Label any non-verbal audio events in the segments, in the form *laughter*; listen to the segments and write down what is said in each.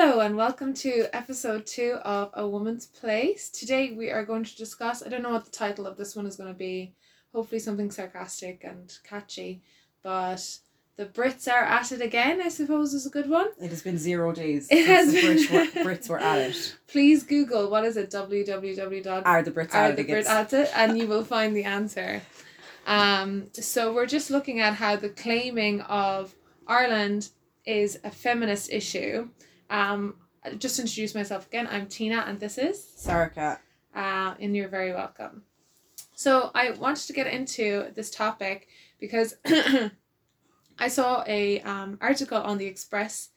Hello and welcome to episode two of A Woman's Place. Today we are going to discuss, I don't know what the title of this one is going to be, hopefully something sarcastic and catchy, but the Brits are at it again, I suppose is a good one. It has been zero days It since has the Brits were, been- Brits were at it. *laughs* Please Google, what is it, www. Are the Brits are at the it Brit at it, and you will find the answer. Um, so we're just looking at how the claiming of Ireland is a feminist issue. Um, just introduce myself again. I'm Tina, and this is Sarka. uh, and you're very welcome. So I wanted to get into this topic because *clears throat* I saw a um, article on the Express.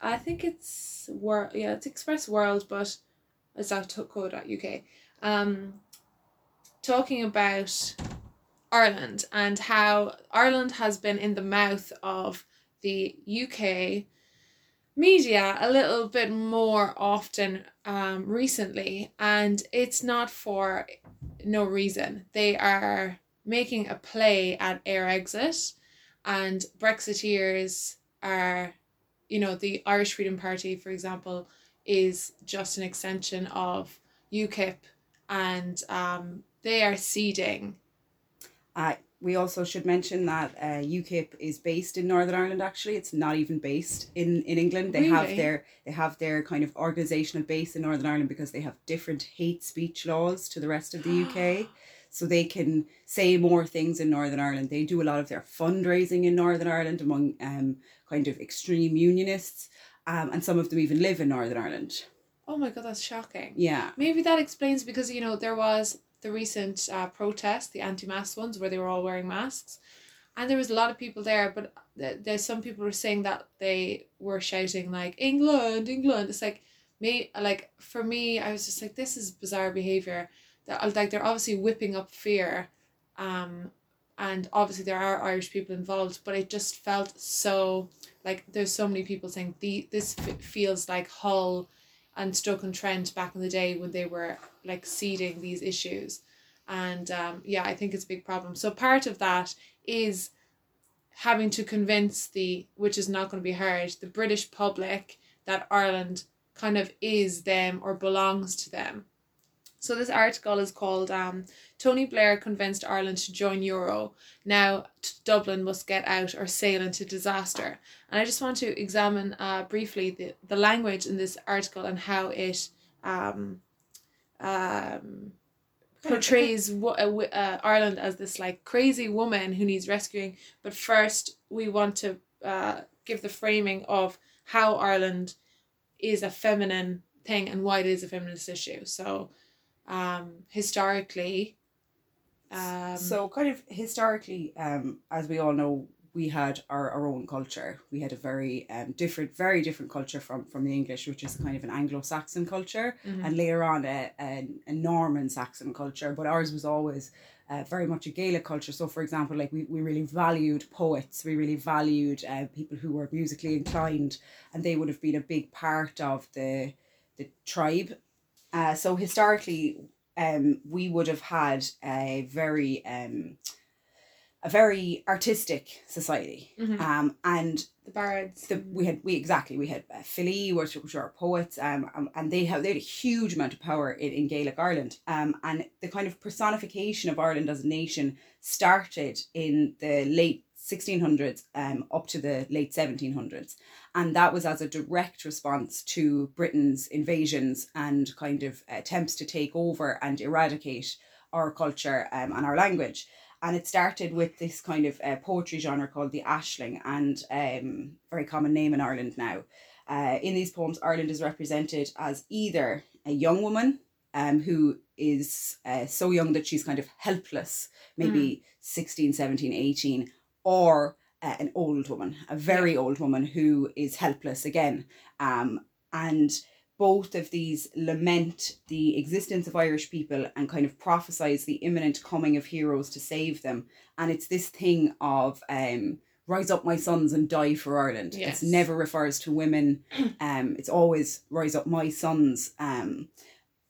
I think it's world. Yeah, it's Express World, but it's .co.uk. Um, talking about Ireland and how Ireland has been in the mouth of the UK media a little bit more often um, recently, and it's not for no reason. They are making a play at Irexit, and Brexiteers are, you know, the Irish Freedom Party, for example, is just an extension of UKIP, and um, they are seeding. Uh, we also should mention that uh, UKIP is based in Northern Ireland. Actually, it's not even based in, in England. They have their they have their kind of organisational base in Northern Ireland because they have different hate speech laws to the rest of the UK. *gasps* So they can say more things in Northern Ireland. They do a lot of their fundraising in Northern Ireland among um, kind of extreme unionists, um, and some of them even live in Northern Ireland. Oh my god, that's shocking. Yeah. Maybe that explains because you know there was the recent uh, protest, the anti-mask ones, where they were all wearing masks, and there was a lot of people there. But th- there's some people were saying that they were shouting like England, England. It's like me, like for me, I was just like, this is bizarre behavior. That like they're obviously whipping up fear, um, and obviously there are Irish people involved. But it just felt so like there's so many people saying the this f- feels like Hull and Stoke and Trent back in the day when they were like seeding these issues. And um, yeah, I think it's a big problem. So part of that is having to convince the, which is not going to be hard, the British public that Ireland kind of is them or belongs to them. So this article is called um, Tony Blair convinced Ireland to join Euro. Now t- Dublin must get out or sail into disaster. And I just want to examine uh, briefly the, the language in this article and how it um, um, portrays *laughs* uh, uh, Ireland as this like crazy woman who needs rescuing. But first, we want to uh, give the framing of how Ireland is a feminine thing and why it is a feminist issue. So, um, historically, um, so kind of historically, um, as we all know, we had our, our own culture. We had a very um, different, very different culture from, from the English, which is kind of an Anglo-Saxon culture, mhm. and later on a, a, a Norman Saxon culture. But ours was always uh, very much a Gaelic culture. So, for example, like we, we really valued poets, we really valued uh, people who were musically inclined, and they would have been a big part of the the tribe. Uh, so historically, um, we would have had a very um, a very artistic society, Mhm. um, and the bards. the, we had we exactly we had uh, filí, which, which are poets, um, um, and they have they had a huge amount of power in, in Gaelic Ireland, um, and the kind of personification of Ireland as a nation started in the late sixteen hundreds, um, up to the late seventeen hundreds, and that was as a direct response to Britain's invasions and kind of attempts to take over and eradicate our culture um, and our language. And it started with this kind of uh, poetry genre called the Aisling and um very common name in ireland now. Uh, in these poems ireland is represented as either a young woman um, who is uh, so young that she's kind of helpless maybe 16 17 18 or uh, an old woman a very old woman who is helpless again um, and both of these lament the existence of Irish people and kind of prophesize the imminent coming of heroes to save them. And it's this thing of um, rise up, my sons, and die for Ireland. Yes. It's never refers to women. *clears throat* Um, it's always rise up, my sons. Um,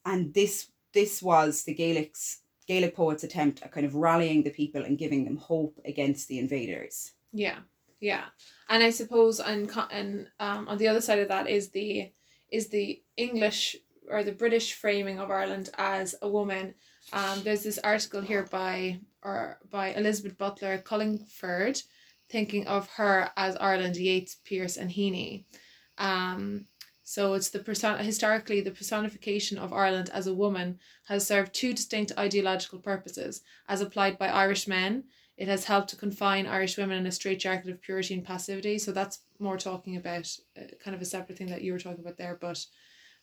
and this this was the Gaelic's Gaelic poets' attempt at kind of rallying the people and giving them hope against the invaders. Yeah, yeah, and I suppose and and um on the other side of that is the is the English or the British framing of Ireland as a woman. Um, there's this article here by or by Elizabeth Butler Cullingford, thinking of her as Ireland, Yeats, Pearse, and Heaney. Um, so it's the person historically the personification of Ireland as a woman has served two distinct ideological purposes. As applied by Irish men, it has helped to confine Irish women in a straitjacket of purity and passivity. So that's more talking about uh, kind of a separate thing that you were talking about there. But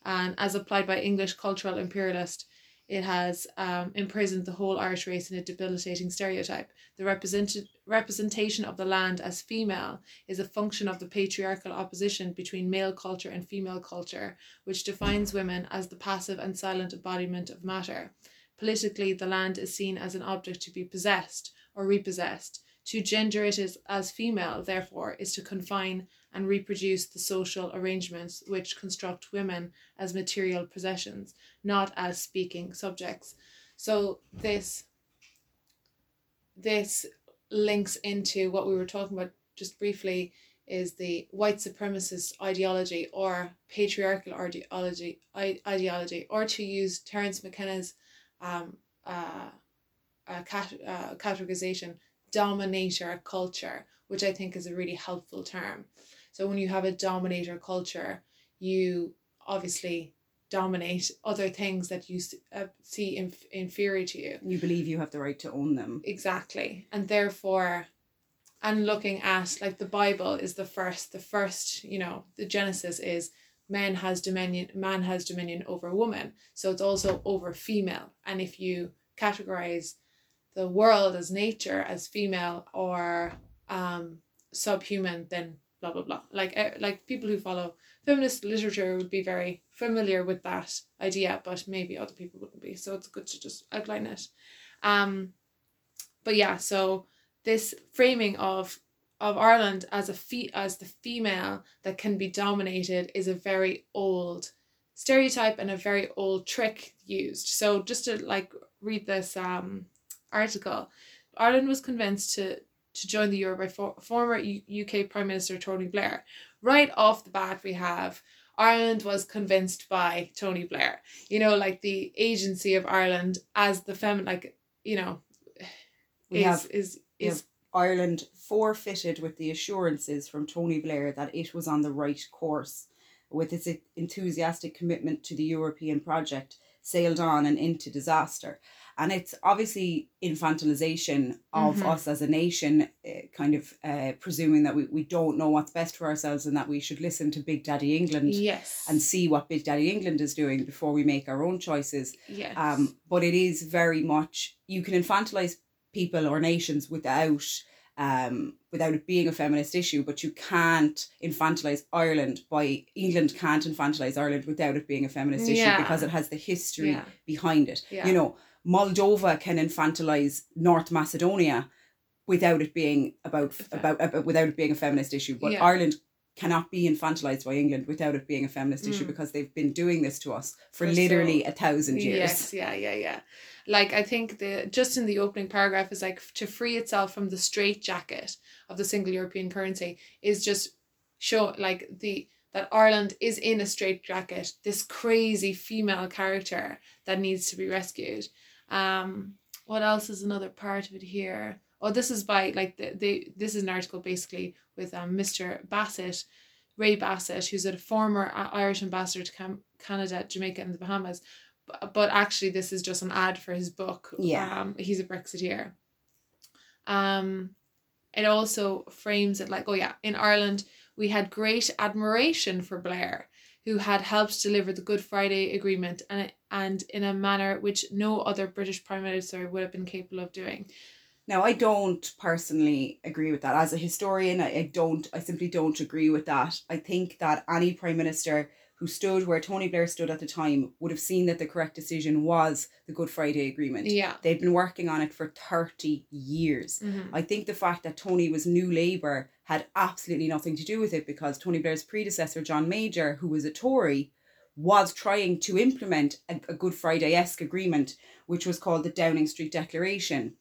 and as applied by English cultural imperialist, it has um, imprisoned the whole Irish race in a debilitating stereotype. The represented representation of the land as female is a function of the patriarchal opposition between male culture and female culture, which defines women as the passive and silent embodiment of matter. Politically, the land is seen as an object to be possessed or repossessed. To gender it as female, therefore, is to confine and reproduce the social arrangements which construct women as material possessions, not as speaking subjects. So this this links into what we were talking about just briefly is the white supremacist ideology or patriarchal ideology ideology or to use Terence McKenna's um, uh, uh, cat, uh, categorization dominator culture which I think is a really helpful term so when you have a dominator culture you obviously dominate other things that you uh, see inf- inferior to you. You believe you have the right to own them. exactly. And therefore and looking at like the bible is the first the first you know the genesis is man has dominion man has dominion over woman. So it's also over female. And if you categorize the world as nature as female or um subhuman then blah blah blah. Like eh, like people who follow feminist literature would be very familiar with that idea but maybe other people wouldn't be. So it's good to just outline it. Um but yeah so this framing of of Ireland as a fe- as the female that can be dominated is a very old stereotype and a very old trick used. So just to like read this um article, Ireland was convinced to to join the euro by for- former U- UK Prime Minister Tony Blair. Right off the bat, we have Ireland was convinced by Tony Blair. You know, like the agency of Ireland as the fem, like you know, We is have- is is Ireland forfeited with the assurances from Tony Blair that it was on the right course, with its enthusiastic commitment to the European project, sailed on and into disaster. And it's obviously infantilization of Mhm. us as a nation, uh, kind of uh, presuming that we, we don't know what's best for ourselves and that we should listen to Big Daddy England yes and see what Big Daddy England is doing before we make our own choices. yes Um, but it is very much you can infantilize people or nations without um without it being a feminist issue, but you can't infantilize Ireland by England can't infantilize Ireland without it being a feminist issue because it has the history yeah behind it. Yeah. You know, Moldova can infantilize North Macedonia without it being about about, about without it being a feminist issue. But Yeah. Ireland cannot be infantilized by England without it being a feminist issue Mm. because they've been doing this to us for, For literally so- a thousand years. Yes, yeah, yeah, yeah. Like I think the just in the opening paragraph is like to free itself from the straitjacket of the single European currency is just show like the that Ireland is in a straitjacket, this crazy female character that needs to be rescued. Um, what else is another part of it here? Oh, this is by like the, the this is an article basically with um Mr. Bassett, Ray Bassett, who's a former Irish ambassador to Cam- Canada, Jamaica, and the Bahamas. But, but actually, this is just an ad for his book. Yeah. Um, he's a Brexiteer. Um, it also frames it like, oh yeah, in Ireland we had great admiration for Blair, who had helped deliver the Good Friday Agreement and and in a manner which no other British Prime Minister would have been capable of doing. Now, I don't personally agree with that. As a historian, I, I don't, I simply don't agree with that. I think that any prime minister who stood where Tony Blair stood at the time would have seen that the correct decision was the Good Friday Agreement. Yeah. They'd been working on it for 30 years. Mhm. I think the fact that Tony was New Labour had absolutely nothing to do with it because Tony Blair's predecessor, John Major, who was a Tory, was trying to implement a, a Good Friday esque agreement, which was called the Downing Street Declaration.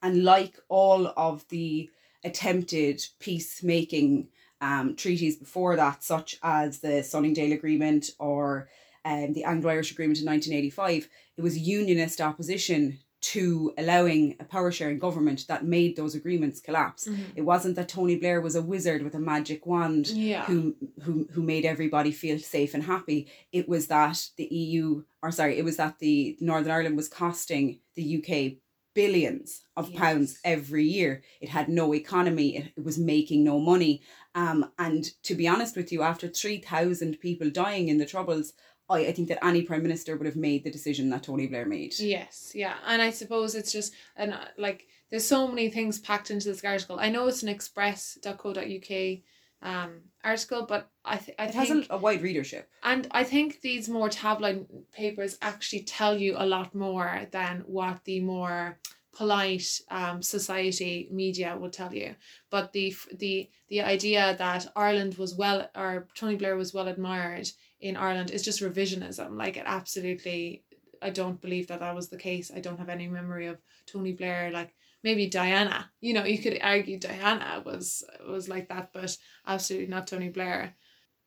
And like all of the attempted peacemaking um, treaties before that, such as the Sunningdale Agreement or um, the Anglo Irish Agreement in 1985, it was unionist opposition to allowing a power sharing government that made those agreements collapse. Mhm. It wasn't that Tony Blair was a wizard with a magic wand Yeah. who who who made everybody feel safe and happy. It was that the EU or sorry, it was that the Northern Ireland was costing the UK billions of Yes. pounds every year. It had no economy. It, it was making no money. Um, and to be honest with you, after three thousand people dying in the troubles, I, I think that any prime minister would have made the decision that Tony Blair made. Yes, yeah, and I suppose it's just and uh, like there's so many things packed into this article. I know it's an express.co.uk um article, but I th- I It think has a, a wide readership. and I think these more tabloid papers actually tell you a lot more than what the more polite um, society media would tell you. But the the the idea that Ireland was well or Tony Blair was well admired in Ireland is just revisionism. Like it absolutely, I don't believe that that was the case. I don't have any memory of Tony Blair like. Maybe Diana, you know, you could argue Diana was was like that, but absolutely not Tony Blair.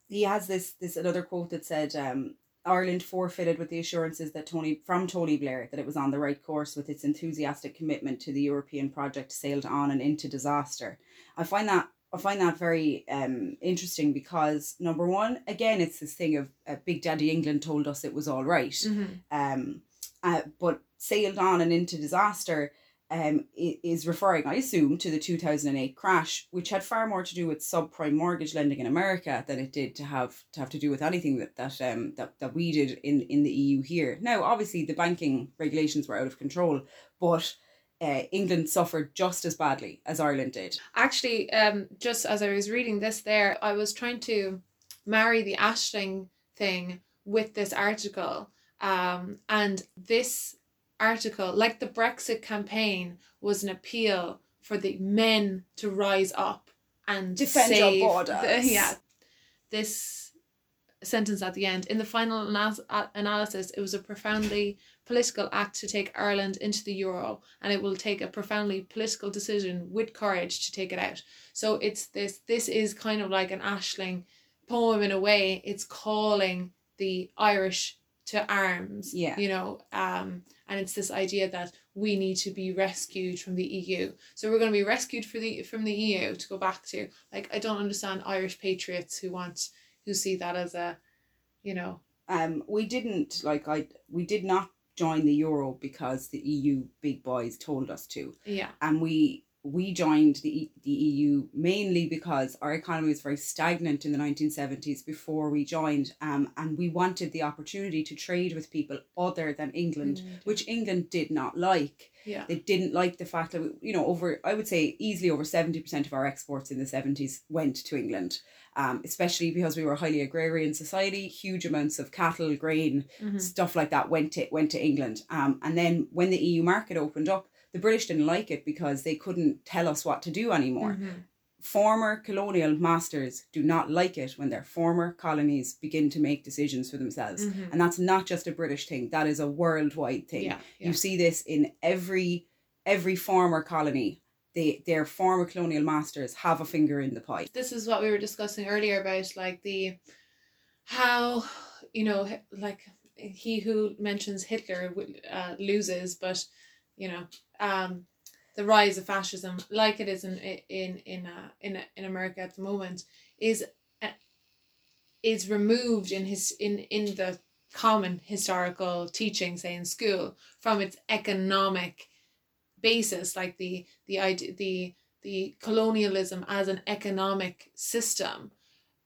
he has this this another quote that said um Ireland forfeited with the assurances that Tony from Tony Blair that it was on the right course with its enthusiastic commitment to the European project sailed on and into disaster. I find that I find that very um interesting because number one, again, it's this thing of uh, Big Daddy England told us it was all right. Mm-hmm. um, uh, but sailed on and into disaster um, is referring, I assume, to the 2008 crash, which had far more to do with subprime mortgage lending in America than it did to have to have to do with anything that that um that, that we did in, in the EU here. Now, obviously, the banking regulations were out of control, but uh, England suffered just as badly as Ireland did. actually um just as i was reading this there i was trying to marry the Aisling thing with this article um and this article like the brexit campaign was an appeal for the men to rise up and Defend your save borders. the- *laughs* yeah this sentence at the end in the final anas- analysis it was a profoundly political act to take Ireland into the euro and it will take a profoundly political decision with courage to take it out. So it's this this is kind of like an Aisling poem in a way. It's calling the Irish to arms. Yeah. You know, um and it's this idea that we need to be rescued from the EU. So we're going to be rescued for the from the EU to go back to. Like I don't understand Irish patriots who want who see that as a you know um, we didn't like I we did not join the euro because the EU big boys told us to, yeah and we we joined the the EU mainly because our economy was very stagnant in the nineteen seventies before we joined, um, and we wanted the opportunity to trade with people other than England, Mm, which England did not like. yeah They didn't like the fact that you know over I would say easily over seventy percent of our exports in the seventies went to England, um, especially because we were a highly agrarian society. Huge amounts of cattle, grain, Mhm. stuff like that went to went to England. Um, and then when the EU market opened up, the British didn't like it because they couldn't tell us what to do anymore. Mhm. Former colonial masters do not like it when their former colonies begin to make decisions for themselves. Mhm. And that's not just a British thing, that is a worldwide thing. yeah yeah You see this in every every former colony. They their former colonial masters have a finger in the pie. this is what we were discussing earlier about like the how you know like he who mentions Hitler uh, loses but you know um the rise of fascism like it is in in in uh, in in America at the moment is uh, is removed in his in in the common historical teaching say in school from its economic basis like the the idea the the colonialism as an economic system.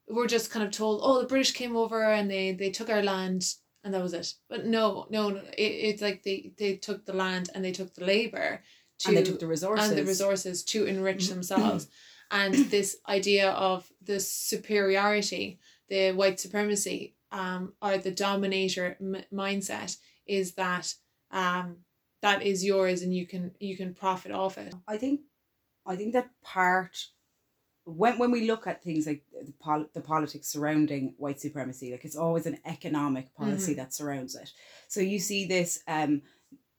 We're just kind of told oh the british came over and they they took our land and that was it. But no no no it, it's like they they took the land and they took the labor to and they took the resources. and the resources to enrich themselves. *clears throat* And this idea of the superiority the white supremacy um or the dominator m- mindset is that um that is yours and you can you can profit off it. I think I think that part when when we look at things like the pol- the politics surrounding white supremacy, like it's always an economic policy that surrounds it. So you see this um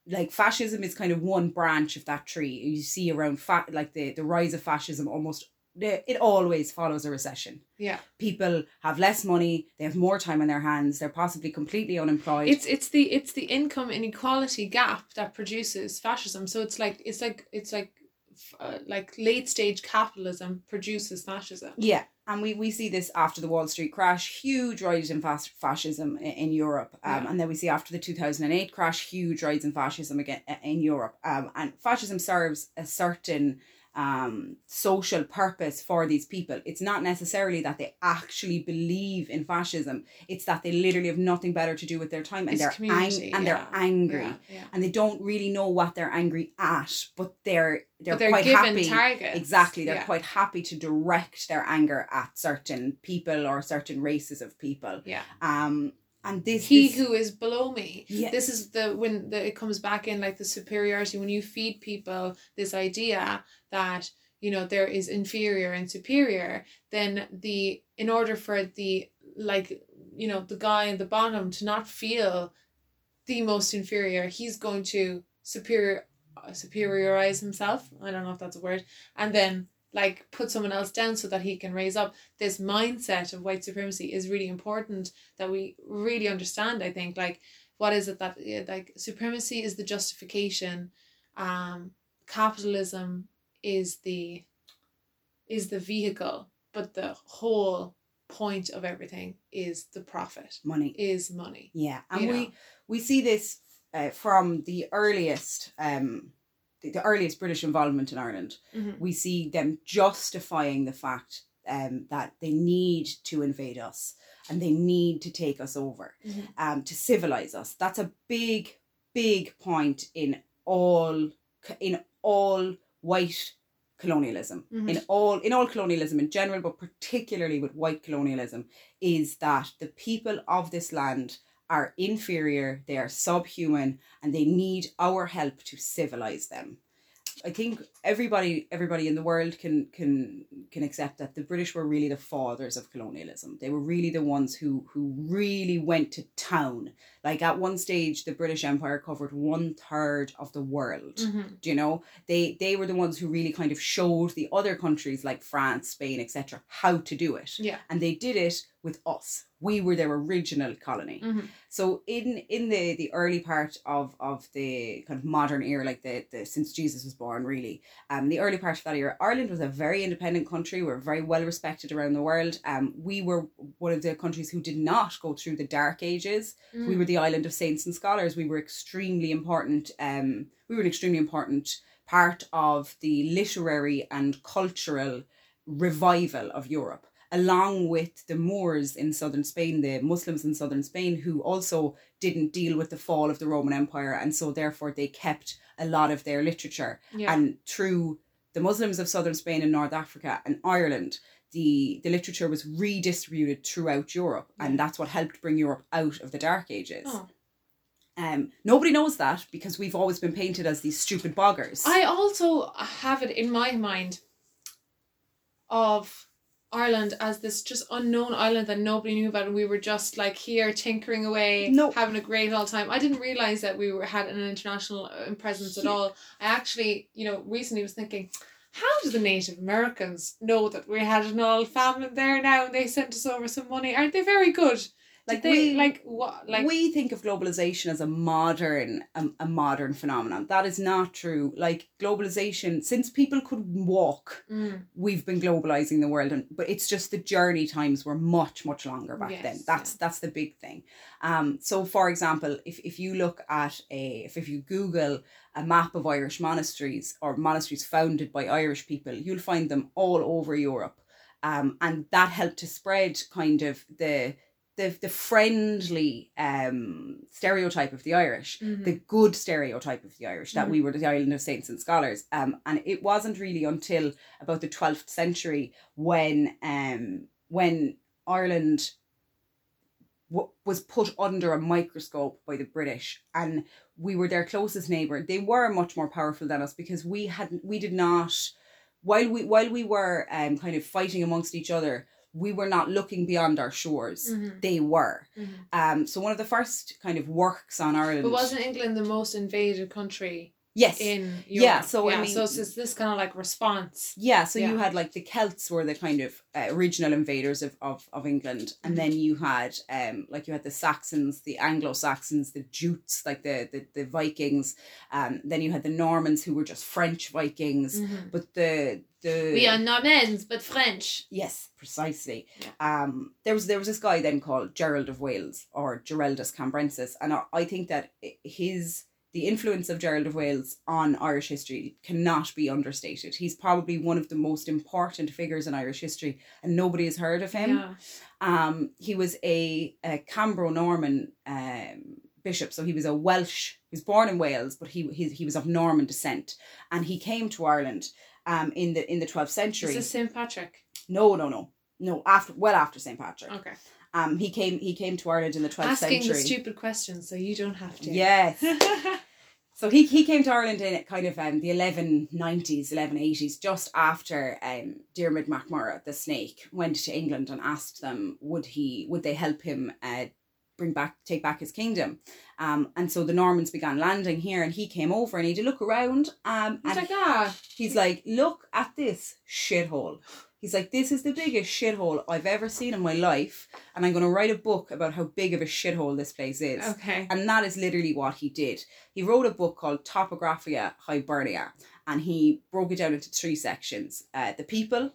like fascism is kind of one branch of that tree. You see around fa- like the the rise of fascism almost it always follows a recession. Yeah. People have less money, they have more time on their hands, they're possibly completely unemployed. It's it's the it's the income inequality gap that produces fascism. So it's like it's like it's like uh, like late stage capitalism produces fascism. Yeah, and we, we see this after the Wall Street crash, huge rise in fas- fascism in, in Europe. Um, Yeah. And then we see after the 2008 crash, huge rise in fascism again uh, in Europe. Um, and fascism serves a certain um, social purpose for these people. It's not necessarily that they actually believe in fascism, it's that they literally have nothing better to do with their time and It's they're, ang- and they're angry. Yeah, yeah. And they don't really know what they're angry at, but they're they're, But they're quite given happy. targets. Exactly. They're Yeah. quite happy to direct their anger at certain people or certain races of people. Yeah. Um, and this, He this- who is below me. Yeah. This is the when the it comes back in like the superiority when you feed people this idea that you know there is inferior and superior then the in order for the like you know the guy in the bottom to not feel the most inferior he's going to superior uh, superiorize himself i don't know if that's a word and then like put someone else down so that he can raise up this mindset of white supremacy is really important that we really understand i think like what is it that like supremacy is the justification um capitalism is the is the vehicle but the whole point of everything is the profit money. is money Yeah, and we know. we see this uh, from the earliest um the, the earliest British involvement in Ireland. Mhm. We see them justifying the fact um that they need to invade us and they need to take us over. Mhm. um, to civilize us. That's a big, big point in all in all white colonialism. Mhm. In all in all colonialism in general, but particularly with white colonialism, is that the people of this land are inferior, they are subhuman, and they need our help to civilize them. I think everybody everybody in the world can can can accept that the British were really the fathers of colonialism. They were really the ones who who really went to town. Like at one stage, the British Empire covered one third of the world. Mhm. Do you know they they were the ones who really kind of showed the other countries like France, Spain, etc. how to do it, yeah and they did it with us. We were their original colony. Mhm. So in in the the early part of of the kind of modern era, like the, the since Jesus was born, really, um, the early part of that era, Ireland was a very independent country. We are very well respected around the world. Um, we were one of the countries who did not go through the dark ages. We were the island of saints and scholars. We were extremely important. Um, we were an extremely important part of the literary and cultural revival of Europe, along with the Moors in southern Spain, the Muslims in southern Spain, who also didn't deal with the fall of the Roman Empire, and so therefore they kept a lot of their literature. yeah And through the Muslims of southern Spain and North Africa and Ireland, the, the literature was redistributed throughout Europe, and that's what helped bring Europe out of the Dark Ages. Oh. Um, nobody knows that because we've always been painted as these stupid boggers. I also have it in my mind of Ireland as this just unknown island that nobody knew about and we were just like here tinkering away No. having a great all time. I didn't realize that we were had an international uh, presence at all. I actually, you know, recently was thinking how do the Native Americans know that we had an all family there now and they sent us over some money? Aren't they very good? Like they we- like what like we think of globalization as a modern a, a modern phenomenon. That is not true. Like globalization, since people could walk, Mm, we've been globalizing the world, and but it's just the journey times were much much longer back then. Yes, That's that's the big thing. Um, so for example, if if you look at a if if you Google a map of Irish monasteries or monasteries founded by Irish people, you'll find them all over Europe. Um, and that helped to spread kind of the the the friendly um stereotype of the Irish, mhm. the good stereotype of the Irish that Mhm. we were the island of saints and scholars. Um, and it wasn't really until about the twelfth century when um when Ireland w- was put under a microscope by the British and we were their closest neighbor. They were much more powerful than us because we had we did not while we while we were um kind of fighting amongst each other, we were not looking beyond our shores. Mhm. They were. Mhm. Um so one of the first kind of works on Ireland But wasn't England the most invaded country yes. in Yeah, Europe. so, I yeah, mean- so it's this, kind of like response. Yeah, so you had like the Celts were the kind of uh, original invaders of, of, of England, and Mhm. then you had um like you had the Saxons, the Anglo Saxons, the Jutes, like the, the the Vikings, um then you had the Normans who were just French Vikings, but the the We are not men's, but French. Yes, precisely. Um, there was there was this guy then called Gerald of Wales or Giraldus Cambrensis, and I, I think that his the influence of Gerald of Wales on Irish history cannot be understated. He's probably one of the most important figures in Irish history, and nobody has heard of him. Yeah. Um, he was a, a Cambro Norman um, bishop, so he was a Welsh. He was born in Wales, but he he, he was of Norman descent, and he came to Ireland um, in the in the twelfth century. Is this St. Patrick? No, no, no, no. After well after Saint Patrick, Okay. um, he came he came to Ireland in the twelfth Asking century. the stupid questions so you don't have to. Yes. *laughs* So he, he came to Ireland in kind of um, the 1190s, 1180s, just after um, Diarmid MacMurrough, the snake, went to England and asked them would he would they help him uh, bring back take back his kingdom. Um, and so the Normans began landing here and he came over and he a look around um, He's and like, ah, He's like, look at this shithole. He's like, this is the biggest shithole I've ever seen in my life, and I'm going to write a book about how big of a shithole this place is. okay. And that is literally what he did. He wrote a book called Topographia Hibernia, and he broke it down into three sections uh, the people,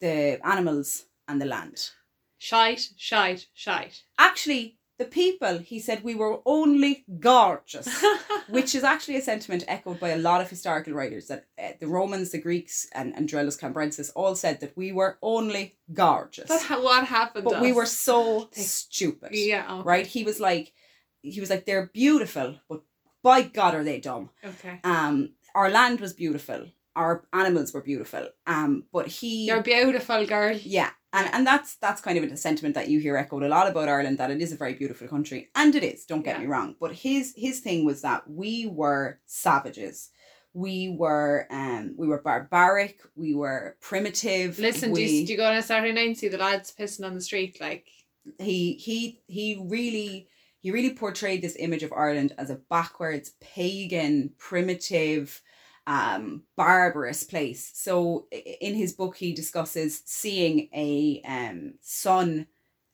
the animals, and the land. Shite, shite, shite. Actually, the people, he said, we were only gorgeous. *laughs* which is actually a sentiment echoed by a lot of historical writers that uh, the Romans, the Greeks, and, and Giraldus Cambrensis all said that we were only gorgeous. That's how, what happened. but we us. were so stupid. Yeah. Okay. Right? He was like, he was like, they're beautiful, but by God are they dumb. Okay. Um, our land was beautiful. Our animals were beautiful. Um, but he You're beautiful, girl. yeah, and and that's that's kind of a sentiment that you hear echoed a lot about Ireland that it is a very beautiful country, and it is. Don't get Yeah. me wrong, but his his thing was that we were savages, we were um we were barbaric, we were primitive. Listen, do, you, do you go on a Saturday night and see the lads pissing on the street? Like, he he he really he really portrayed this image of Ireland as a backwards, pagan, primitive, um, barbarous place. So in his book, he discusses seeing a um son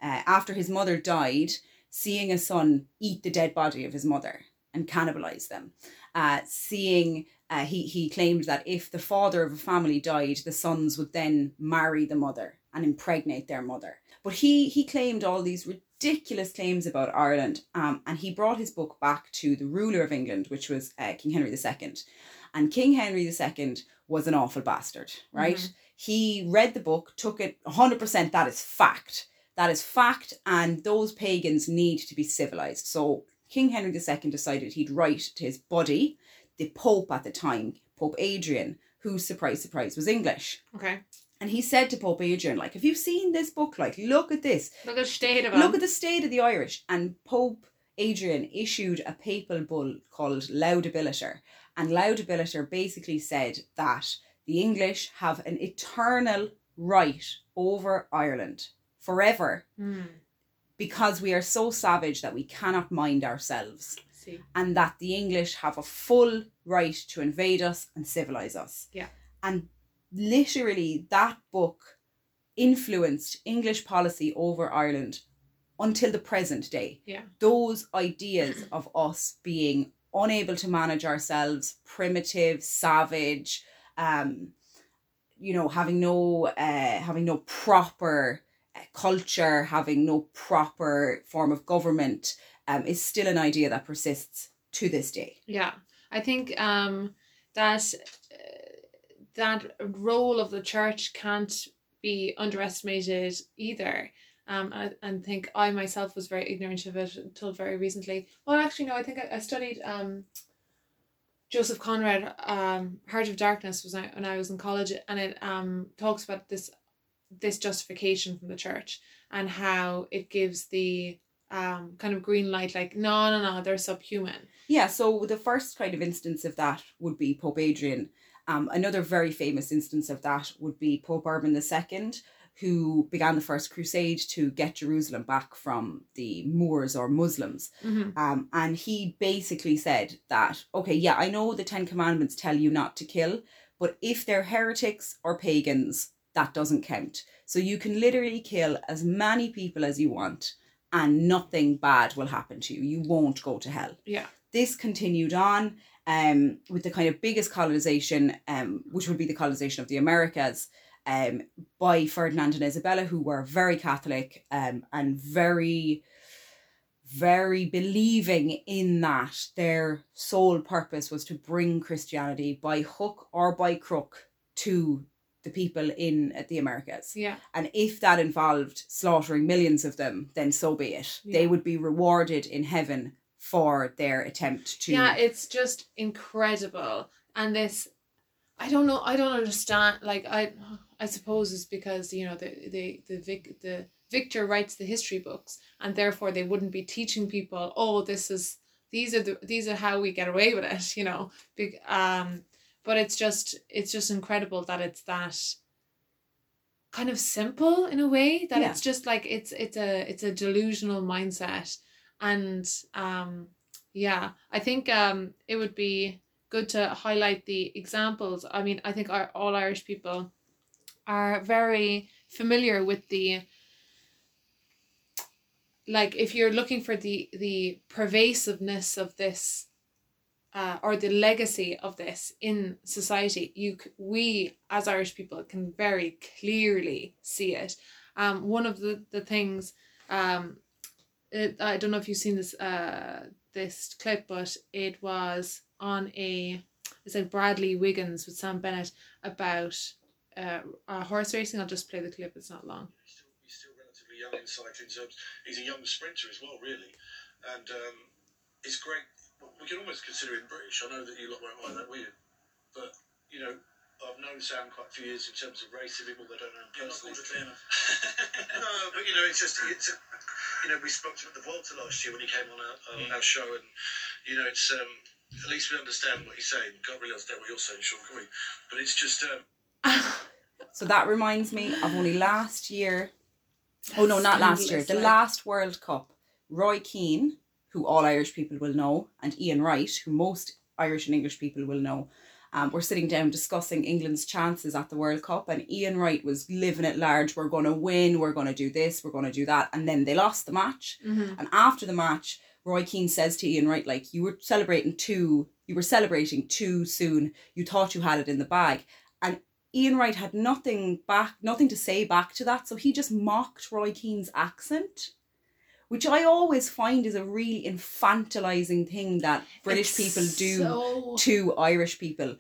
uh, after his mother died, seeing a son eat the dead body of his mother and cannibalize them. Uh, seeing uh, he he claimed that if the father of a family died, the sons would then marry the mother and impregnate their mother. But he he claimed all these ridiculous claims about Ireland, um, and he brought his book back to the ruler of England, which was uh, King Henry II, and King Henry II was an awful bastard, right? Mhm. He read the book, took it hundred percent. That is fact. That is fact, and those pagans need to be civilized. So King Henry II decided he'd write to his buddy, the Pope at the time, Pope Adrian, who, surprise, surprise, was English. okay. And he said to Pope Adrian, like, have you seen this book? Like, look at this. Look at the state of Look at the state of the Irish. And Pope Adrian issued a papal bull called Laudabiliter. And Laudabiliter basically said that the English have an eternal right over Ireland forever Hmm. because we are so savage that we cannot mind ourselves. See. And that the English have a full right to invade us and civilize us. Yeah. And literally, that book influenced English policy over Ireland until the present day. Yeah. Those ideas of us being unable to manage ourselves, primitive, savage, um, you know, having no uh, having no proper uh, culture, having no proper form of government, um, is still an idea that persists to this day. Yeah, I think um that uh, that role of the church can't be underestimated either. Um, and, and think I myself was very ignorant of it until very recently. Well, actually, no. I think I, I studied um, Joseph Conrad, um, Heart of Darkness was when I was in college, and it um talks about this this justification from the church and how it gives the um kind of green light, like no, no, no, they're subhuman. Yeah, so the first kind of instance of that would be Pope Adrian. Um, another very famous instance of that would be Pope Urban II, who began the first crusade to get Jerusalem back from the Moors or Muslims. hmm Um, and he basically said that, okay, yeah, I know the Ten Commandments tell you not to kill, but if they're heretics or pagans, that doesn't count. So you can literally kill as many people as you want and nothing bad will happen to you. You won't go to hell. Yeah. This continued on um, with the kind of biggest colonization, um, which would be the colonization of the Americas, um, by Ferdinand and Isabella, who were very Catholic um, and very, very believing in that their sole purpose was to bring Christianity by hook or by crook to the people in the Americas. Yeah. And if that involved slaughtering millions of them, then so be it. Yeah. They would be rewarded in heaven for their attempt to. Yeah, it's just incredible. And this I don't know, I don't understand like I I suppose it's because, you know, the the the vic the victor writes the history books and therefore they wouldn't be teaching people, oh, this is these are the these are how we get away with it, *laughs* you know. Big um but it's just it's just incredible that it's that kind of simple in a way that Yeah. it's just like it's it's a it's a delusional mindset and um yeah i think um it would be good to highlight the examples i mean i think our, all irish people are very familiar with the like if you're looking for the the pervasiveness of this uh, or the legacy of this in society you we as irish people can very clearly see it. Um one of the the things um it, i don't know if you've seen this uh this clip but it was on a it's like bradley wiggins with sam bennett about uh, uh horse racing i'll just play the clip it's not long He's still, he's still relatively young in cycling terms. He's a young sprinter as well, really, and um, it's great. We can almost consider him British. I know that you lot won't like that, will you? But you know, I've known Sam quite a few years in terms of racing, people that don't know him personally. *laughs* no, but you know, it's just it's you know we spoke to him at the Volta last year when he came on our, our, our show, and you know it's um, at least we understand what he's saying. Can't really understand what you're saying, Sean, can we? But it's just um, *laughs* So that reminds me of only last year. Oh no, not last year. The like- last World Cup. Roy Keane, who all Irish people will know, and Ian Wright, who most Irish and English people will know, um, were sitting down discussing England's chances at the World Cup, and Ian Wright was living at large. We're going to win. We're going to do this. We're going to do that, and then they lost the match. mm-hmm. And after the match, Roy Keane says to Ian Wright, like, you were celebrating too, you were celebrating too soon. You thought you had it in the bag. And Ian Wright had nothing back, nothing to say back to that. So he just mocked Roy Keane's accent, which I always find is a really infantilizing thing that British people do so to Irish people.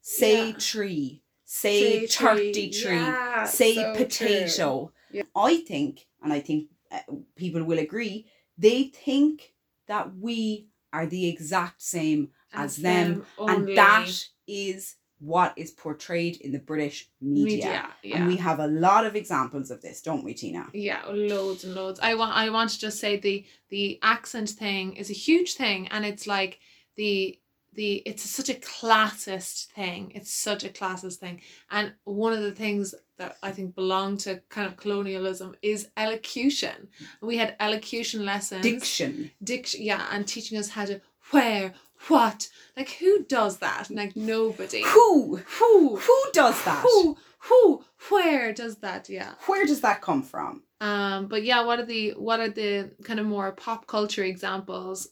Say Yeah. tree, say, turkey tree, Yeah, say so potato. Yeah. I think, and I think uh, people will agree, they think that we are the exact same as, them, only. and that is what is portrayed in the British media. media. Yeah. And we have a lot of examples of this, don't we, Tina? Yeah, loads and loads. I want I want to just say the the accent thing is a huge thing and it's like the the it's such a classist thing. It's such a classist thing. And one of the things that I think belong to kind of colonialism is elocution. We had elocution lessons. Diction. diction yeah, and teaching us how to where, what, like who does that? Like nobody. Who? Who? Who does that? Who? Who? Where does that? Yeah. Where does that come from? Um, but yeah, what are the what are the kind of more pop culture examples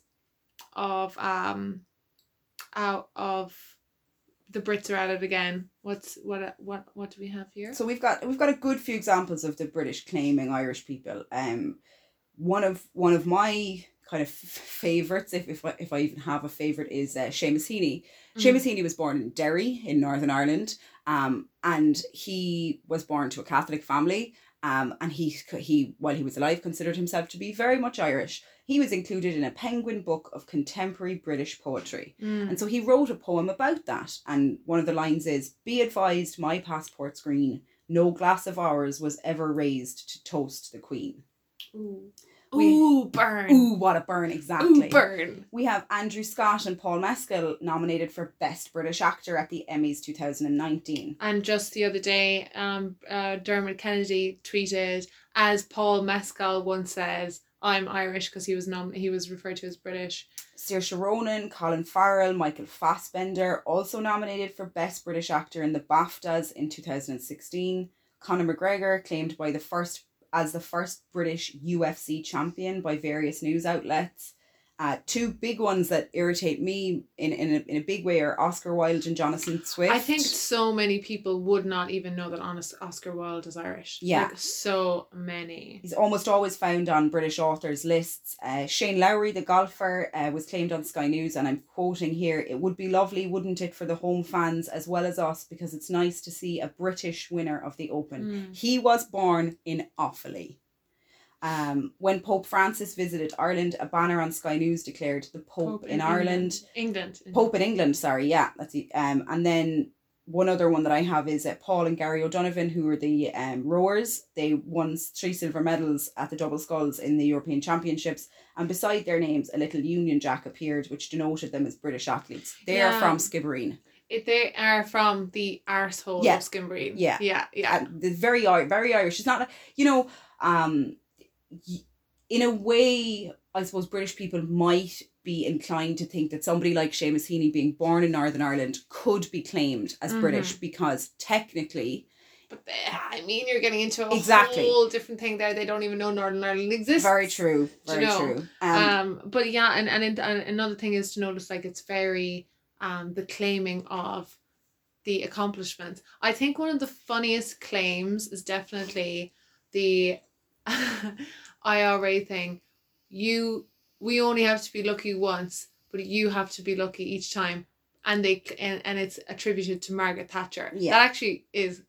of um out of the Brits are at it again? What's what what what do we have here? So we've got we've got a good few examples of the British claiming Irish people. Um, one of one of my kind of favorites, if if I, if I even have a favorite, is uh, Seamus Heaney. Mm. Seamus Heaney was born in Derry in Northern Ireland, um, and he was born to a Catholic family. Um, and he he while he was alive considered himself to be very much Irish. He was included in a Penguin book of contemporary British poetry. Mm. And so he wrote a poem about that. And one of the lines is Be advised, my passport's green. No glass of ours was ever raised to toast the Queen. Ooh. We- Ooh, burn. Ooh, what a burn! Exactly. Ooh, burn. We have Andrew Scott and Paul Mescal nominated for Best British Actor at the Emmys 2019. And just the other day, um, uh, Dermot Kennedy tweeted, as Paul Mescal once says, "I'm Irish" because he was nom- he was referred to as British. Saoirse Ronan, Colin Farrell, Michael Fassbender also nominated for Best British Actor in the BAFTAs in 2016. Conor McGregor claimed by the first as the first British UFC champion by various news outlets. Uh, two big ones that irritate me in, in, a, in a big way are Oscar Wilde and Jonathan Swift. I think so many people would not even know that honest Oscar Wilde is Irish. Yeah. like, so many. He's almost always found on British authors' lists. Uh, Shane Lowry, the golfer, uh, was claimed on Sky News, and I'm quoting here It would be lovely, wouldn't it, for the home fans as well as us, because it's nice to see a British winner of the Open. Mm. He was born in Offaly. Um, when Pope Francis visited Ireland, a banner on Sky News declared the Pope, in, Ireland. England. Pope in England, sorry, yeah, that's it. Um, and then one other one that I have is uh, Paul and Gary O'Donovan, who are the um, rowers. They won three silver medals at the double sculls in the European Championships, and beside their names, a little Union Jack appeared, which denoted them as British athletes. They are from Skibbereen. It, they are from the arsehole Yeah. of Skibbereen. Yeah. Yeah, yeah. the very very Irish. It's not, you know, um, in a way, I suppose British people might be inclined to think that somebody like Seamus Heaney, being born in Northern Ireland, could be claimed as Mhm. British because technically, But they, I mean, you're getting into a Exactly. whole different thing there. They don't even know Northern Ireland exists. very true, Do you very know? true. Um, Um, but yeah, and, and, it- and another thing is to notice like it's very um the claiming of the accomplishments. I think one of the funniest claims is definitely the *laughs* IRA thing. You we only have to be lucky once, but you have to be lucky each time. And they and, and it's attributed to Margaret Thatcher. Yeah. That actually is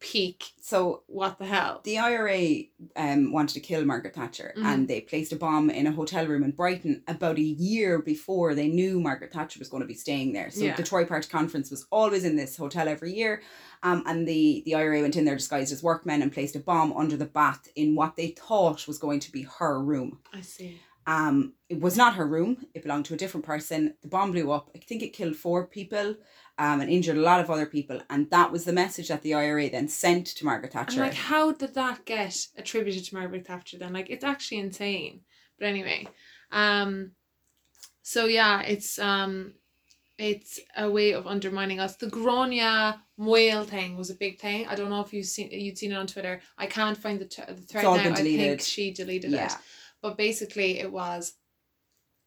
peak. so What the hell? the IRA um, wanted to kill Margaret Thatcher Mhm. and they placed a bomb in a hotel room in Brighton about a year before they knew Margaret Thatcher was going to be staying there. So Yeah. the Tory Party Conference was always in this hotel every year. Um, and the, the IRA went in there disguised as workmen and placed a bomb under the bath in what they thought was going to be her room. I see. Um, it was not her room. It belonged to a different person. The bomb blew up. I think it killed four people um, and injured a lot of other people. And that was the message that the IRA then sent to Margaret Thatcher. And like, how did that get attributed to Margaret Thatcher then? Like, it's actually insane. But anyway, um, so yeah, it's um, it's a way of undermining us. The Gráinne Mhaol thing was a big thing. I don't know if you've seen you'd seen it on Twitter. I can't find the, t- the thread now. I think she deleted yeah. it. But basically, it was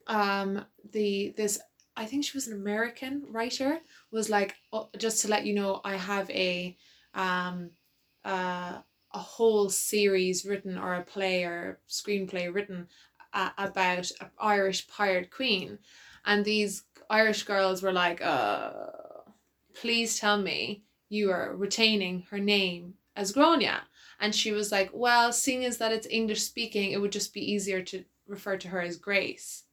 um the this I think she was an American writer was like oh, just to let you know I have a um uh a whole series written or a play or screenplay written uh, about an Irish pirate queen. And these Irish girls were like uh please tell me you are retaining her name as Grania and she was like well seeing as that it's English speaking it would just be easier to refer to her as Grace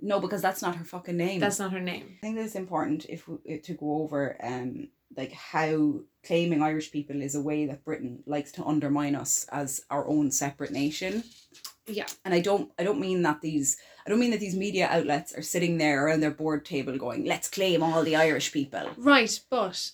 No, because that's not her fucking name. that's not her name I think that it's important if we, to go over um like how claiming Irish people is a way that Britain likes to undermine us as our own separate nation. yeah And I don't I don't mean that these I don't mean that these media outlets are sitting there around their board table going, let's claim all the Irish people. Right, but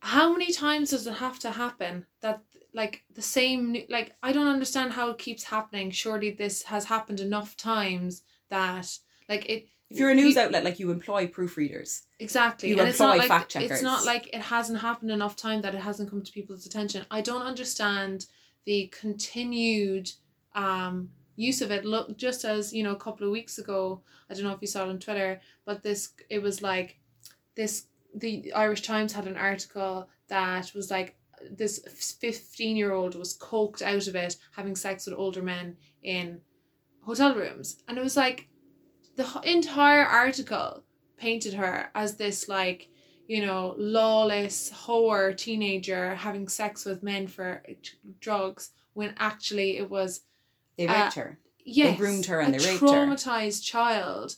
how many times does it have to happen that like the same like I don't understand how it keeps happening. Surely this has happened enough times that like it If you're a news you- outlet, like you employ proofreaders. exactly you and it's not employ like fact it's not like it hasn't happened enough time that it hasn't come to people's attention. I don't understand the continued um use of it look just as you know a couple of weeks ago i don't know if you saw it on twitter but this it was like this the irish times had an article that was like this 15 year old was coked out of it having sex with older men in hotel rooms and it was like the entire article painted her as this like you know lawless whore teenager having sex with men for t- drugs when actually it was They Uh, raped her. yes, groomed her and they raped her. A traumatized child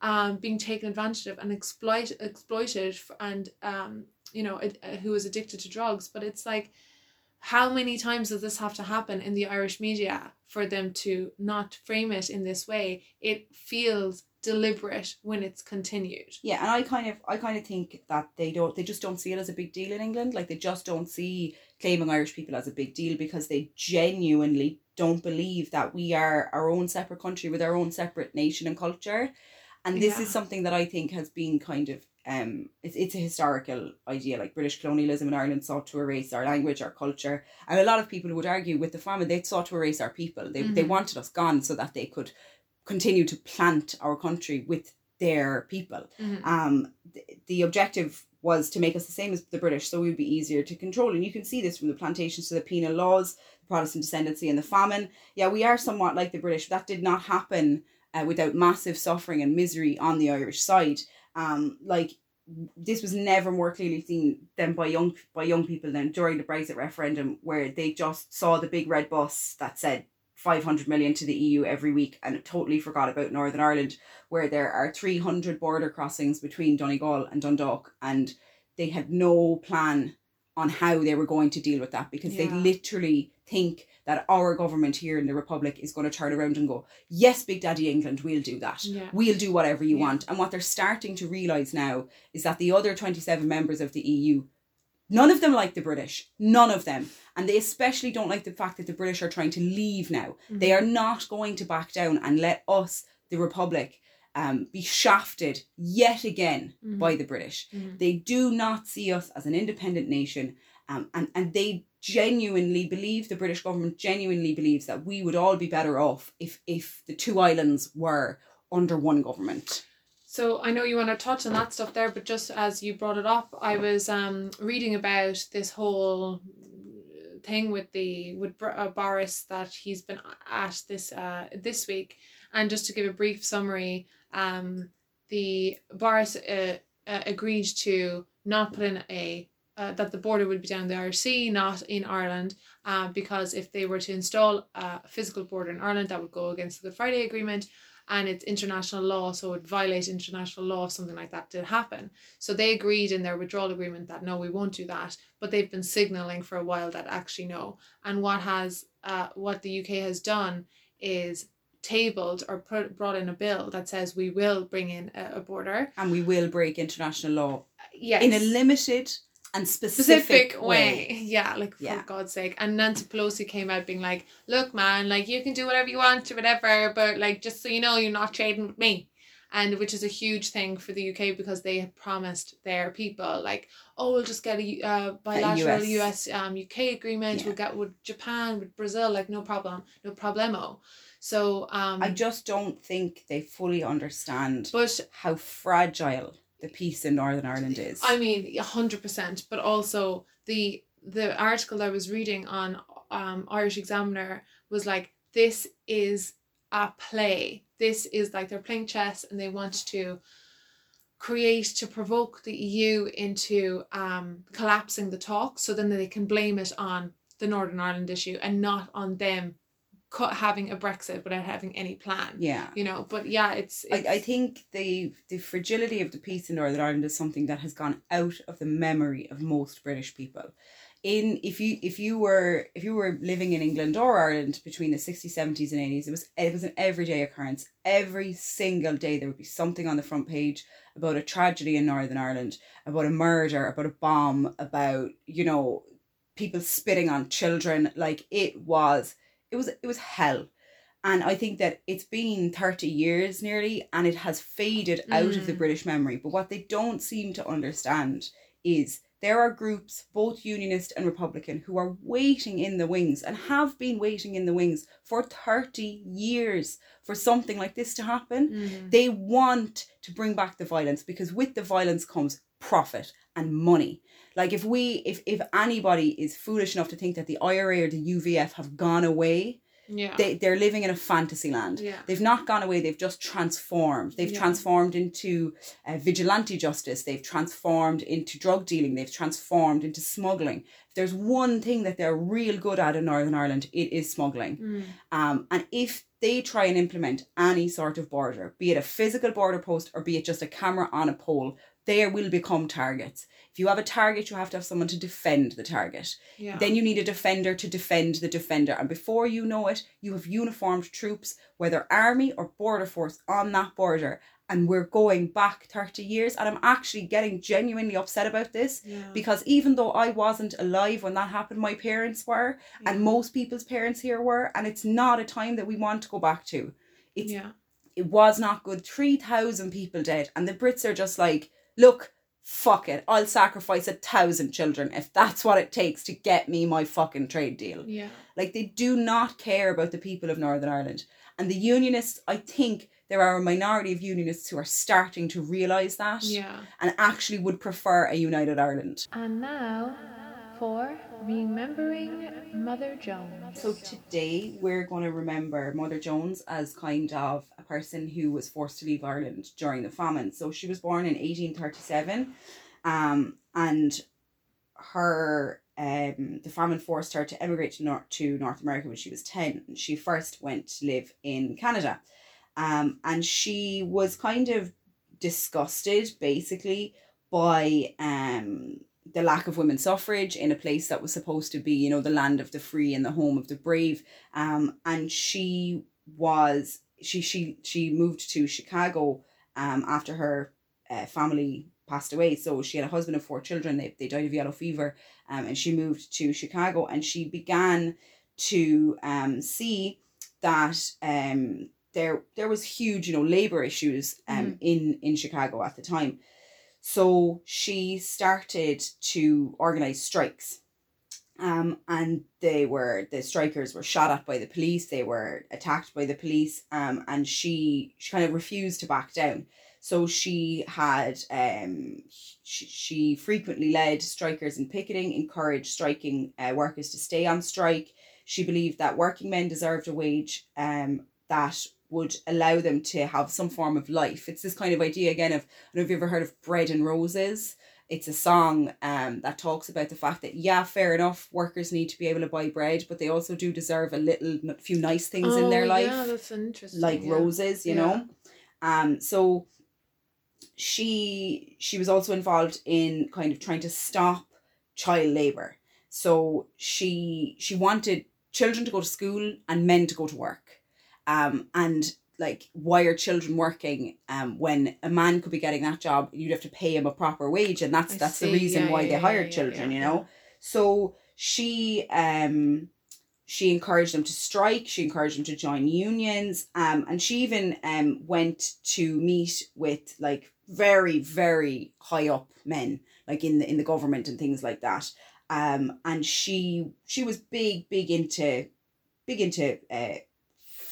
um, being taken advantage of and exploit, exploited and um, you know it, uh, who was addicted to drugs but it's like how many times does this have to happen in the Irish media for them to not frame it in this way? It feels deliberate when it's continued. Yeah, and I kind of I kind of think that they don't they just don't see it as a big deal in England. Like they just don't see claiming Irish people as a big deal because they genuinely don't believe that we are our own separate country with our own separate nation and culture. And this Yeah. is something that I think has been kind of um it's it's a historical idea like British colonialism in Ireland sought to erase our language, our culture. And a lot of people would argue with the famine they sought to erase our people. They they Mhm. wanted us gone so that they could continue to plant our country with their people Mhm. um, th- the objective was to make us the same as the British, so we would be easier to control. And you can see this from the plantations to the penal laws, the Protestant ascendancy, and the famine. Yeah, we are somewhat like the British. That did not happen uh, without massive suffering and misery on the Irish side. Um, like this was never more clearly seen than by young by young people than during the Brexit referendum, where they just saw the big red bus that said 500 million to the EU every week and totally forgot about Northern Ireland where there are 300 border crossings between Donegal and Dundalk and they had no plan on how they were going to deal with that because they literally think that our government here in the Republic is going to turn around and go, yes, Big Daddy England, we'll do that. Yeah. We'll do whatever you Yeah. want. And what they're starting to realise now is that the other 27 members of the EU, none of them like the British. None of them. And they especially don't like the fact that the British are trying to leave now. They Mm-hmm. are not going to back down and let us, the Republic, um, be shafted yet again Mhm. by the British. Mhm. They do not see us as an independent nation. Um, and, and they genuinely believe, the British government genuinely believes that we would all be better off if, if the two islands were under one government. So I know you want to touch on that stuff there, but just as you brought it up, I was um reading about this whole thing with the with uh, Boris that he's been at this uh this week, and just to give a brief summary, um, the Boris uh, uh, agreed to not put in a uh, that the border would be down the Sea, not in Ireland, uh, because if they were to install a physical border in Ireland, that would go against the Good Friday Agreement and it's international law, so it would violate international law if something like that did happen. So they agreed in their withdrawal agreement that no, we won't do that, but they've been signalling for a while that actually no. And what has uh, what the UK has done is tabled or put, brought in a bill that says we will bring in a, a border. And we will break international law Yes. in a limited and specific, specific way. way. Yeah, like Yeah. for God's sake. And Nancy Pelosi came out being like, "Look, man, like you can do whatever you want or whatever, but like just so you know, you're not trading with me." And which is a huge thing for the UK because they had promised their people like, "Oh, we'll just get a uh, bilateral US. US, um UK agreement. Yeah. We'll get with Japan, with Brazil, like no problem, no problemo." So um, I just don't think they fully understand but how fragile the peace in Northern Ireland is. I mean, hundred percent. But also the the article I was reading on um Irish Examiner was like, this is a play. This is like they're playing chess and they want to create to provoke the EU into um collapsing the talks so then they can blame it on the Northern Ireland issue and not on them cut having a Brexit without having any plan. yeah. You know, but yeah, it's, I, I think the the fragility of the peace in Northern Ireland is something that has gone out of the memory of most British people. In if you if you were if you were living in England or Ireland between the 60s, 70s and 80s, it was it was an everyday occurrence. Every single day there would be something on the front page about a tragedy in Northern Ireland, about a murder, about a bomb, about, you know, people spitting on children. Like it was it was it was hell. And I think that it's been 30 years nearly and it has faded out of the Mm. British memory. But what they don't seem to understand is there are groups, both Unionist and Republican, who are waiting in the wings and have been waiting in the wings for 30 years for something like this to happen. Mhm. They want to bring back the violence because with the violence comes profit and money. Like if we if if anybody is foolish enough to think that the IRA or the UVF have gone away, yeah. they they're living in a fantasy land. yeah. They've not gone away, they've just transformed. They've Yeah. transformed into uh, vigilante justice, they've transformed into drug dealing, they've transformed into smuggling. If there's one thing that they're real good at in Northern Ireland, it is smuggling. Mm. Um, and if they try and implement any sort of border, be it a physical border post or be it just a camera on a pole, they will become targets. If you have a target, you have to have someone to defend the target. Yeah. Then you need a defender to defend the defender. And before you know it, you have uniformed troops, whether army or border force, on that border. And we're going back 30 years. And I'm actually getting genuinely upset about this yeah. because even though I wasn't alive when that happened, my parents were, and most people's parents here were. And it's not a time that we want to go back to. It's yeah. it was not good. 3,000 people dead. And the Brits are just like, look, fuck it. I'll sacrifice a thousand children if that's what it takes to get me my fucking trade deal. Yeah. Like, they do not care about the people of Northern Ireland. And the Unionists, I think there are a minority of Unionists who are starting to realise that Yeah. and actually would prefer a united Ireland. And now for remembering Mother Jones. So today we're going to remember Mother Jones as kind of a person who was forced to leave Ireland during the famine. So she was born in 1837 um, and her um, the famine forced her to emigrate to North, to North America when she was 10. She first went to live in Canada. Um, and she was kind of disgusted basically by um the lack of women's suffrage in a place that was supposed to be, you know, the land of the free and the home of the brave. Um, and she was she she she moved to Chicago um after her uh, family passed away. So she had a husband and four children. They they died of yellow fever. Um, and she moved to Chicago and she began to um see that um there there was huge you know labor issues um in in Chicago at the time. So she started to organize strikes. Um, and they were the strikers were shot at by the police. They were attacked by the police. Um, and she she kind of refused to back down. So she had um she, she frequently led strikers in picketing, encouraged striking uh, workers to stay on strike. She believed that working men deserved a wage um that would allow them to have some form of life. It's this kind of idea again of I don't know if you've ever heard of Bread and Roses. It's a song um that talks about the fact that yeah, fair enough, workers need to be able to buy bread, but they also do deserve a little few nice things in their life, Oh, Yeah, that's interesting. like yeah. roses, you Yeah. know. Um, so she she was also involved in kind of trying to stop child labor. So she she wanted children to go to school and men to go to work. Um, and like why are children working um when a man could be getting that job you'd have to pay him a proper wage and that's I that's the reason yeah, why yeah, they hired yeah, children you know? So she um she encouraged them to strike she encouraged them to join unions um and she even um went to meet with like very very high up men like in the in the government and things like that. Um and she she was big big into big into uh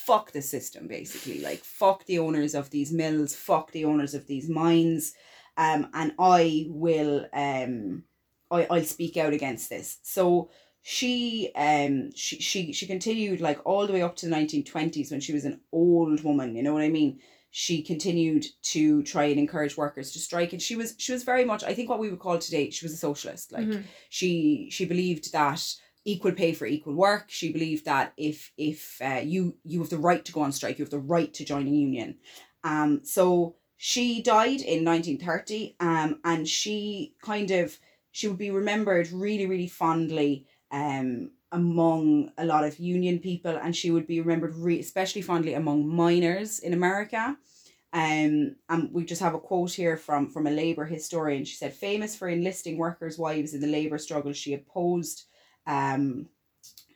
fuck the system basically. Like fuck the owners of these mills fuck the owners of these mines. Um and i will um I, I'll speak out against this. So she um she, she she continued like all the way up to the 1920s when she was an old woman you know what i mean? She continued to try and encourage workers to strike and she was she was very much i think what we would call today she was a socialist. Like Mhm. she she believed that equal pay for equal work. She believed that if if uh, you you have the right to go on strike you have the right to join a union. Um so she died in 1930 um and she kind of she would be remembered really really fondly um among a lot of union people and she would be remembered re- especially fondly among miners in america. Um, and we just have a quote here from from a labor historian. She said, "Famous for enlisting workers' wives in the labor struggle, she opposed, um,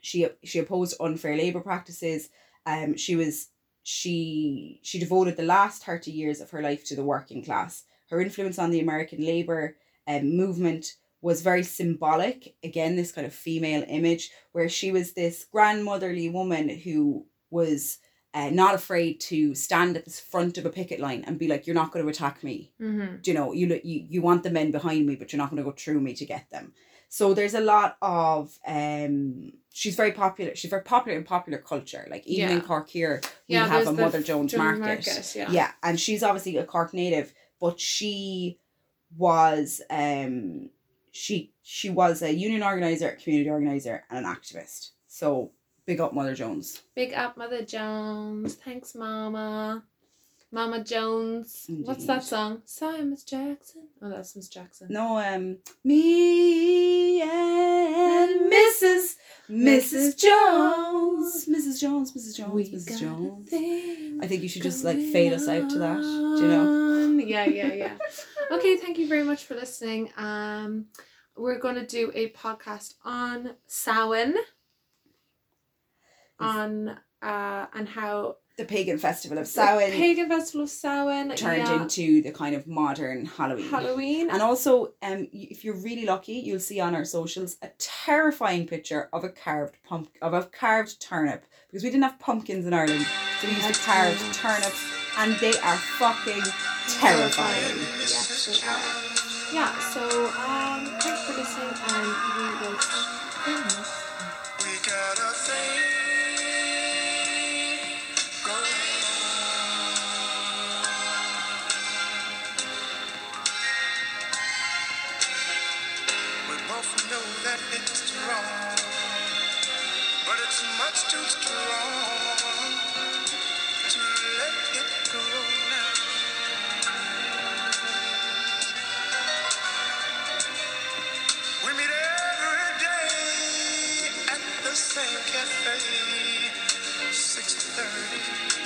she she opposed unfair labor practices. Um, she was she she devoted the last thirty years of her life to the working class. Her influence on the American labor um, movement was very symbolic. Again, this kind of female image where she was this grandmotherly woman who was." Uh, not afraid to stand at the front of a picket line and be like, "You're not going to attack me." Mhm. Do you know you you you want the men behind me, but you're not going to go through me to get them. So there's a lot of um. She's very popular. She's very popular in popular culture. Like even in Cork here, we Yeah, have a Mother Jones Jones market. Market, yeah. yeah, and she's obviously a Cork native, but she was um she she was a union organizer, a community organizer, and an activist. So big up Mother Jones. Big up Mother Jones. Thanks, Mama. Mama Jones. What's that song? Sorry, Miss Jackson. Oh, that's Miss Jackson. No, um, me and Mrs. Mrs. Jones, Mrs. Jones, Mrs. Jones, We Mrs. Jones. I think you should just like fade us out to that. Do you know? Yeah, yeah, yeah. okay, thank you very much for listening. Um, we're going to do a podcast on Samhain, on uh, and how The pagan festival of the Samhain pagan festival of Samhain turned yeah, into the kind of modern Halloween. Halloween. And also, um, if you're really lucky, you'll see on our socials a terrifying picture of a carved pump of a carved turnip because we didn't have pumpkins in Ireland, so we used to carve Yes. turnips, and they are fucking terrifying. Yes, they are. Yeah, so um, thanks for listening, and we will wrong, but it's much too strong to let it go now. We meet every day at the same cafe, 6:30.